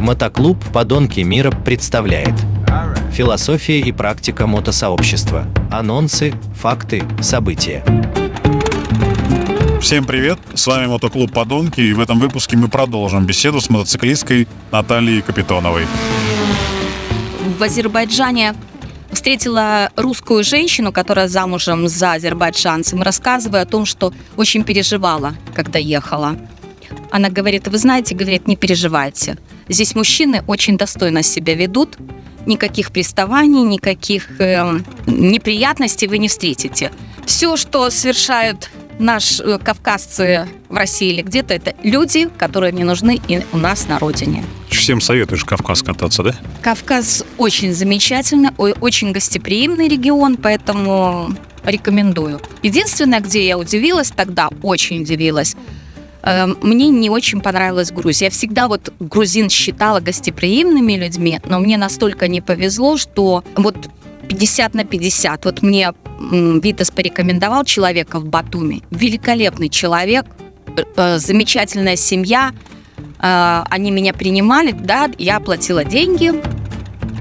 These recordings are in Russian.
Мотоклуб «Подонки мира» представляет Философия и практика мотосообщества. Анонсы, факты, события. Всем привет, с вами Мотоклуб «Подонки» и в этом выпуске мы продолжим беседу с мотоциклисткой Натальей Капитоновой. В Азербайджане встретила русскую женщину, которая замужем за азербайджанцем, рассказывая о том, что очень переживала, когда ехала. Она говорит, вы знаете, говорит, не переживайте. Здесь мужчины очень достойно себя ведут, никаких приставаний, никаких э, неприятностей вы не встретите. Все, что совершают наши э, кавказцы в России или где-то, это люди, которые не нужны и у нас на родине. Всем советуешь Кавказ кататься, да? Кавказ очень замечательный, очень гостеприимный регион, поэтому рекомендую. Единственное, где я удивилась тогда, очень удивилась, мне не очень понравилась Грузия. Я всегда вот грузин считала гостеприимными людьми, но мне настолько не повезло, что вот 50 на 50. Вот мне Витас порекомендовал человека в Батуми. Великолепный человек, э, замечательная семья. Э, они меня принимали, да, я оплатила деньги.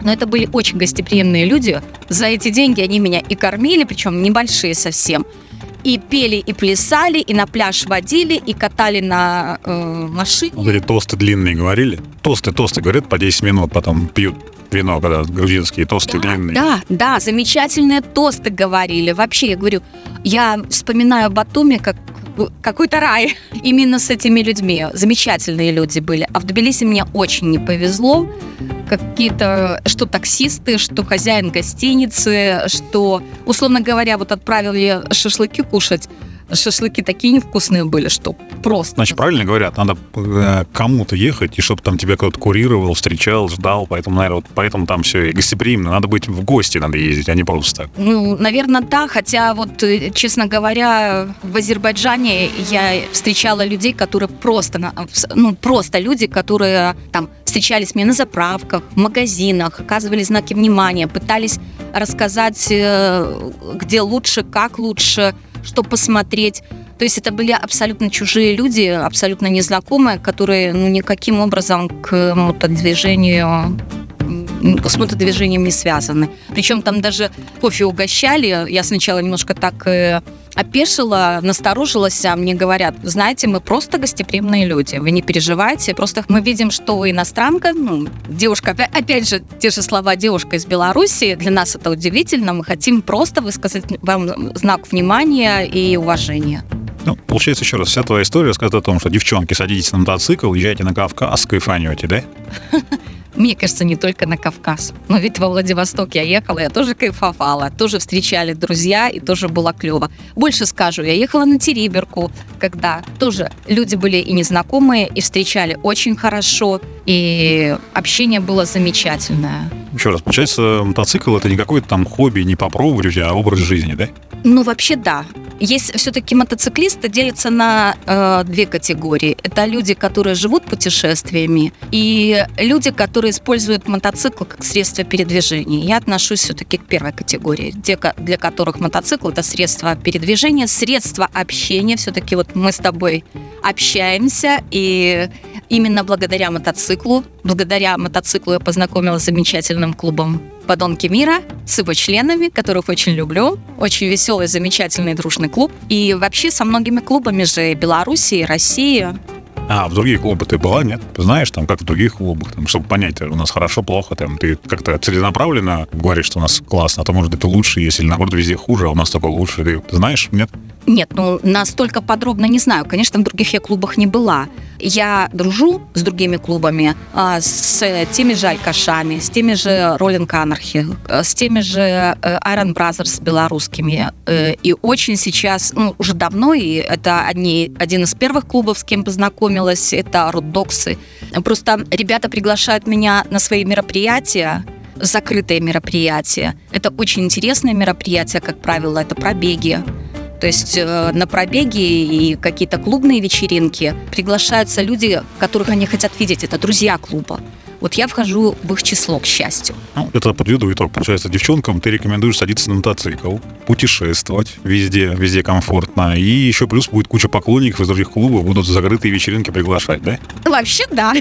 Но это были очень гостеприимные люди. За эти деньги они меня и кормили, причем небольшие совсем. И пели, и плясали, и на пляж водили, и катали на э, машине. Вот эти тосты длинные говорили. Тосты, тосты говорят по 10 минут, потом пьют вино, когда грузинские тосты да, длинные. Да, да, замечательные тосты говорили. Вообще, я говорю, я вспоминаю Батуми как какой-то рай именно с этими людьми. Замечательные люди были. А в Тбилиси мне очень не повезло. Какие-то, что таксисты, что хозяин гостиницы, что, условно говоря, вот отправили шашлыки кушать шашлыки такие невкусные были, что просто. Значит, правильно говорят, надо э, кому-то ехать, и чтобы там тебя кто-то курировал, встречал, ждал, поэтому, наверное, вот поэтому там все и гостеприимно. Надо быть в гости, надо ездить, а не просто так. Ну, наверное, да, хотя вот, э, честно говоря, в Азербайджане я встречала людей, которые просто, ну, просто люди, которые там встречались мне на заправках, в магазинах, оказывали знаки внимания, пытались рассказать, э, где лучше, как лучше, что посмотреть. То есть это были абсолютно чужие люди, абсолютно незнакомые, которые ну, никаким образом к мотодвижению с мотодвижением не связаны. Причем там даже кофе угощали. Я сначала немножко так э, опешила, насторожилась, а мне говорят, знаете, мы просто гостеприимные люди, вы не переживайте, просто мы видим, что иностранка, ну, девушка, опять же, те же слова девушка из Беларуси, для нас это удивительно, мы хотим просто высказать вам знак внимания и уважения. Ну, получается, еще раз, вся твоя история рассказывает о том, что девчонки, садитесь на мотоцикл, езжайте на Кавказ, кайфанете, да? Мне кажется, не только на Кавказ. Но ведь во Владивосток я ехала, я тоже кайфовала, тоже встречали друзья и тоже было клево. Больше скажу, я ехала на Териберку, когда тоже люди были и незнакомые, и встречали очень хорошо, и общение было замечательное. Еще раз, получается, мотоцикл это не какое-то там хобби, не попробовать, а образ жизни, да? Ну, вообще да. Есть все-таки мотоциклисты делятся на э, две категории. Это люди, которые живут путешествиями, и люди, которые используют мотоцикл как средство передвижения. Я отношусь все-таки к первой категории. Те, для которых мотоцикл это средство передвижения, средство общения. Все-таки вот мы с тобой общаемся, и именно благодаря мотоциклу, благодаря мотоциклу я познакомилась с замечательным клубом «Подонки мира» с его членами, которых очень люблю. Очень веселый, замечательный, дружный клуб. И вообще со многими клубами же Беларуси, России. А, в другие клубы ты была, нет? Знаешь, там, как в других клубах, там, чтобы понять, у нас хорошо, плохо, там, ты как-то целенаправленно говоришь, что у нас классно, а то, может, это лучше, если, наоборот, везде хуже, а у нас только лучше. Ты знаешь, нет? Нет, ну настолько подробно не знаю. Конечно, в других я клубах не была. Я дружу с другими клубами, а, с теми же Алькашами, с теми же Rolling Anarchy, с теми же э, Iron Brothers белорусскими. Э, и очень сейчас, ну, уже давно, и это одни, один из первых клубов, с кем познакомилась, это Рудоксы. Просто ребята приглашают меня на свои мероприятия, закрытые мероприятия. Это очень интересное мероприятие, как правило, это пробеги. То есть э, на пробеги и какие-то клубные вечеринки приглашаются люди, которых они хотят видеть. Это друзья клуба. Вот я вхожу в их число, к счастью. Ну, это подведу итог. Получается, девчонкам ты рекомендуешь садиться на мотоцикл, путешествовать везде, везде комфортно. И еще плюс будет куча поклонников из других клубов, будут закрытые вечеринки приглашать, да? Вообще, да.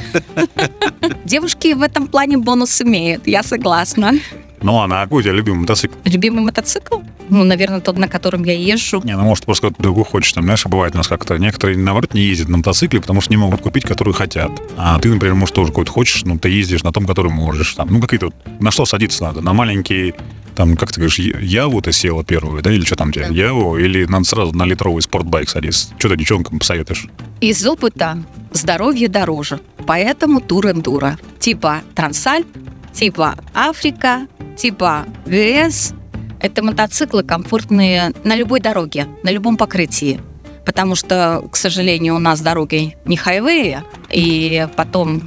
Девушки в этом плане бонус имеют, я согласна. Ну, а на какой у тебя любимый мотоцикл? Любимый мотоцикл? Ну, наверное, тот, на котором я езжу. Не, ну, может, просто кто-то другой хочет. Там, знаешь, бывает у нас как-то некоторые, наоборот, не ездят на мотоцикле, потому что не могут купить, который хотят. А ты, например, может, тоже какой-то хочешь, но ты ездишь на том, который можешь. Там, ну, какие-то... На что садиться надо? На маленький там, как ты говоришь, Яву ты села первую, да, или что там у тебя, Яву, или надо сразу на литровый спортбайк садиться? Что ты девчонкам посоветуешь? Из опыта здоровье дороже, поэтому тур-эндуро. Типа Трансальп, типа Африка, типа ГС. Это мотоциклы комфортные на любой дороге, на любом покрытии. Потому что, к сожалению, у нас дороги не хайвеи, и потом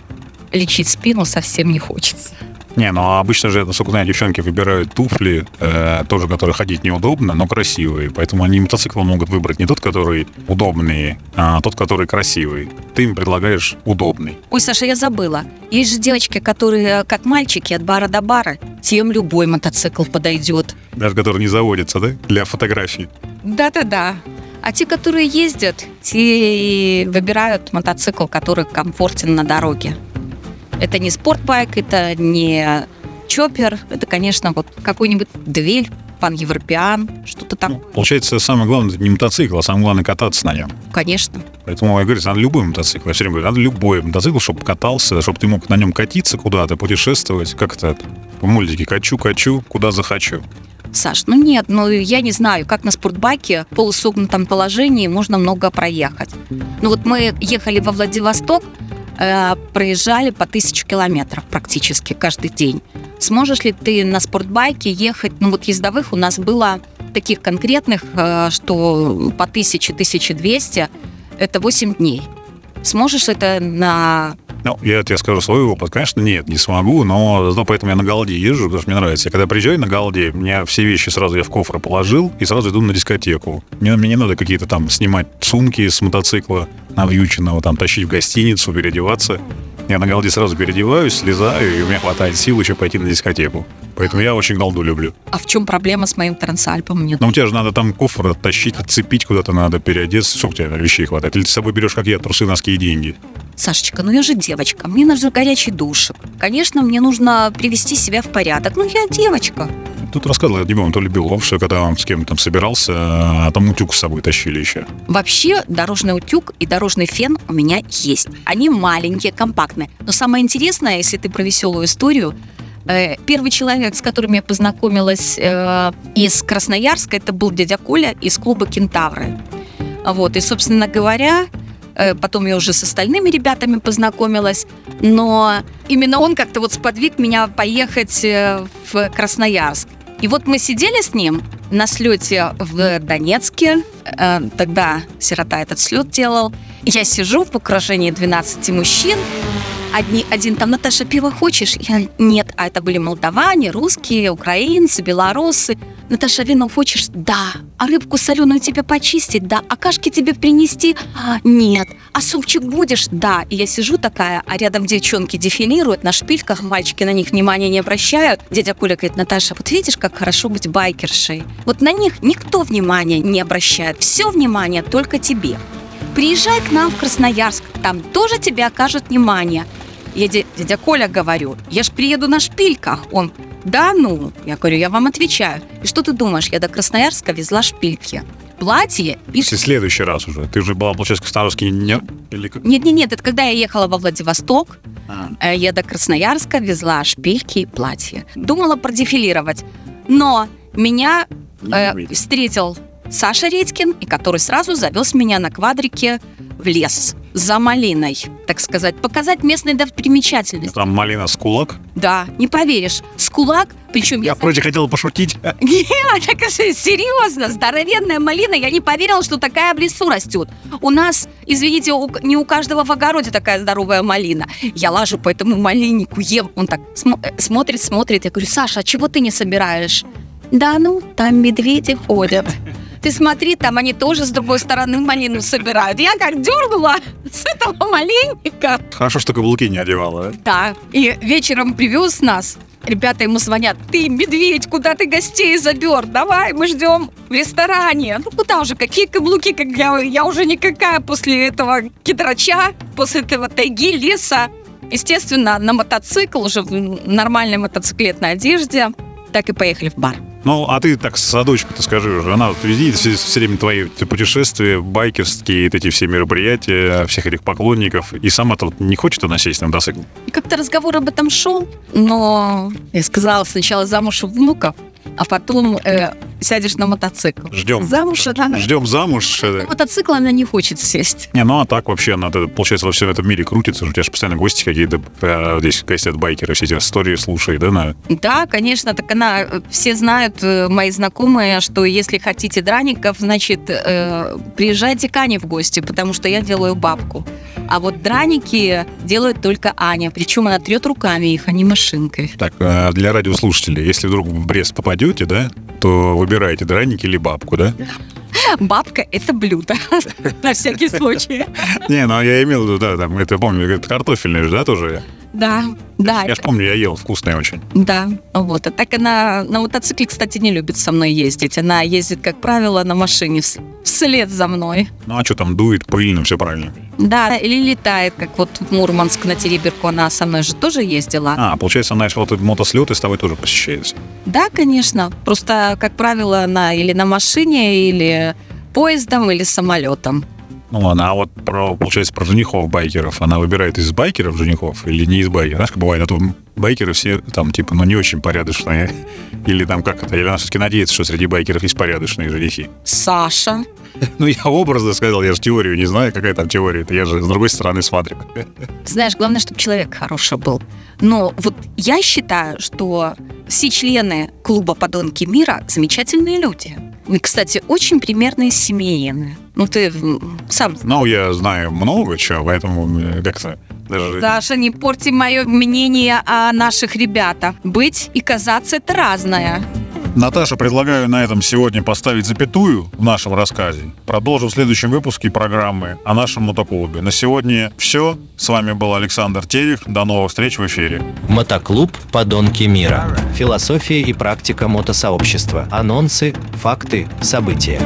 лечить спину совсем не хочется. Не, ну а обычно же, насколько знаю, девчонки выбирают туфли, э, тоже, которые ходить неудобно, но красивые. Поэтому они мотоцикл могут выбрать не тот, который удобный, а тот, который красивый. Ты им предлагаешь удобный. Ой, Саша, я забыла. Есть же девочки, которые, как мальчики, от бара до бара. Тем любой мотоцикл подойдет. Даже который не заводится, да? Для фотографий. Да-да-да. А те, которые ездят, те выбирают мотоцикл, который комфортен на дороге. Это не спортбайк, это не чоппер, это, конечно, вот какой-нибудь двель, пан-европеан, что-то там. Ну, получается, самое главное, это не мотоцикл, а самое главное кататься на нем. Конечно. Поэтому я говорю, надо любой мотоцикл. Я все время говорю, надо любой мотоцикл, чтобы катался, чтобы ты мог на нем катиться куда-то, путешествовать. Как это? По мультике «Качу-качу, куда захочу». Саш, ну нет, ну я не знаю, как на спортбайке в полусогнутом положении можно много проехать. Ну вот мы ехали во Владивосток, Э, проезжали по тысячу километров практически каждый день. Сможешь ли ты на спортбайке ехать? Ну вот ездовых у нас было таких конкретных, э, что по 1000-1200 это 8 дней. Сможешь это на ну, я тебе скажу свой опыт. Конечно, нет, не смогу, но зато поэтому я на Галде езжу, потому что мне нравится. Я когда приезжаю на Галде, меня все вещи сразу я в кофры положил и сразу иду на дискотеку. Мне, мне не надо какие-то там снимать сумки с мотоцикла навьюченного, там тащить в гостиницу, переодеваться. Я на голде сразу переодеваюсь, слезаю, и у меня хватает сил еще пойти на дискотеку. Поэтому я очень голду люблю. А в чем проблема с моим трансальпом? Нет. Ну, у тебя же надо там кофр оттащить, отцепить куда-то надо, переодеться. Сколько у тебя вещей хватает? Или ты с собой берешь, как я, трусы, носки и деньги? Сашечка, ну я же девочка, мне нужен горячий душик. Конечно, мне нужно привести себя в порядок. Ну, я девочка. Тут рассказывал, я то ли Белов, что когда он с кем-то там собирался, а там утюг с собой тащили еще. Вообще, дорожный утюг и дорожный фен у меня есть. Они маленькие, компактные. Но самое интересное, если ты про веселую историю, э, Первый человек, с которым я познакомилась э, из Красноярска, это был дядя Коля из клуба «Кентавры». Вот, и, собственно говоря, э, потом я уже с остальными ребятами познакомилась, но именно он как-то вот сподвиг меня поехать в Красноярск. И вот мы сидели с ним на слете в Донецке. Э, тогда сирота этот слет делал. Я сижу в окружении 12 мужчин. Одни, один там, Наташа, пиво хочешь? Я, нет. А это были молдаване, русские, украинцы, белорусы. Наташа, вино хочешь? Да. А рыбку соленую тебе почистить? Да. А кашки тебе принести? А, нет. А супчик будешь? Да. И я сижу такая, а рядом девчонки дефилируют на шпильках, мальчики на них внимания не обращают. Дядя Коля говорит, Наташа, вот видишь, как хорошо быть байкершей? Вот на них никто внимания не обращает. Все внимание только тебе. Приезжай к нам в Красноярск, там тоже тебе окажут внимание. Я дядя Коля говорю, я ж приеду на шпильках. Он, да ну? Я говорю, я вам отвечаю. И что ты думаешь, я до Красноярска везла шпильки. Платье и... В следующий раз уже. Ты уже была, получается, в Старовске не... Или... Нет, нет, нет, это когда я ехала во Владивосток, а. Э, я до Красноярска везла шпильки и платье. Думала продефилировать. Но меня э, встретил Саша Редькин, и который сразу завез меня на квадрике в лес за малиной, так сказать, показать местные достопримечательности. Там малина с кулак? Да, не поверишь, с кулак, причем... Я, я вроде хотела пошутить. Нет, так серьезно, здоровенная малина, я не поверила, что такая в лесу растет. У нас, извините, у, не у каждого в огороде такая здоровая малина. Я лажу по этому малиннику, ем. Он так см- э, смотрит, смотрит. Я говорю, Саша, а чего ты не собираешь? Да ну, там медведи ходят. Ты смотри, там они тоже с другой стороны малину собирают. Я как дернула с этого малинника. Хорошо, что каблуки не одевала. Да. И вечером привез нас. Ребята ему звонят. Ты, медведь, куда ты гостей забер? Давай, мы ждем в ресторане. Ну куда уже, какие каблуки? Как я, я уже никакая после этого кедрача, после этого тайги, леса. Естественно, на мотоцикл, уже в нормальной мотоциклетной одежде. Так и поехали в бар. Ну, а ты так с дочкой-то скажи уже, она вот видит все, все время твои путешествия, байкерские, эти все мероприятия, всех этих поклонников, и сама-то вот не хочет она сесть на мотоцикл? Как-то разговор об этом шел, но я сказала сначала замуж у внуков, а потом э, сядешь на мотоцикл. Ждем. Замуж она... Ждем замуж. э, На мотоцикл она не хочет сесть. Не, ну а так вообще она, получается, во всем этом мире крутится, у тебя же постоянно гости какие-то, э, здесь гостят байкеры, все эти истории слушай, да, на... Да, конечно, так она... э, Все знают, э, мои знакомые, что если хотите драников, значит, э, приезжайте к Ане в гости, потому что я делаю бабку. А вот драники делает только Аня, причем она трет руками их, а не машинкой. Так, э, для радиослушателей, если вдруг в Брест попадете, да, то выбирайте драники или бабку, да? Бабка – это блюдо, на всякий случай. Не, ну я имел в виду, да, там, это помню, это картофельные же, да, тоже? Да, да, Я ж помню, я ел, вкусные очень. да. Вот. А так она на мотоцикле, кстати, не любит со мной ездить. Она ездит, как правило, на машине вс- вслед за мной. Ну а что там, дует, пыльно, все правильно. Да, или летает, как вот в Мурманск на Тереберку она со мной же тоже ездила. А, получается, она вот этот мотослеты с тобой тоже посещается. Да, конечно. Просто, как правило, она или на машине, или поездом, или самолетом. Ну ладно, а вот про, получается, про женихов байкеров. Она выбирает из байкеров женихов или не из байкеров? Знаешь, как бывает, а то байкеры все там, типа, ну не очень порядочные. Или там как это, или она все-таки надеется, что среди байкеров есть порядочные женихи. Саша. Ну, я образно сказал, я же теорию не знаю, какая там теория. Это я же с другой стороны смотрю. Знаешь, главное, чтобы человек хороший был. Но вот я считаю, что все члены клуба «Подонки мира» замечательные люди. И, кстати, очень примерные семьяне. Ну, ты сам Ну, я знаю много чего, поэтому как-то даже... Саша, не порти мое мнение о наших ребятах. Быть и казаться это разное. Наташа, предлагаю на этом сегодня поставить запятую в нашем рассказе. Продолжим в следующем выпуске программы о нашем мотоклубе. На сегодня все. С вами был Александр Терек. До новых встреч в эфире. Мотоклуб «Подонки мира». Философия и практика мотосообщества. Анонсы, факты, события.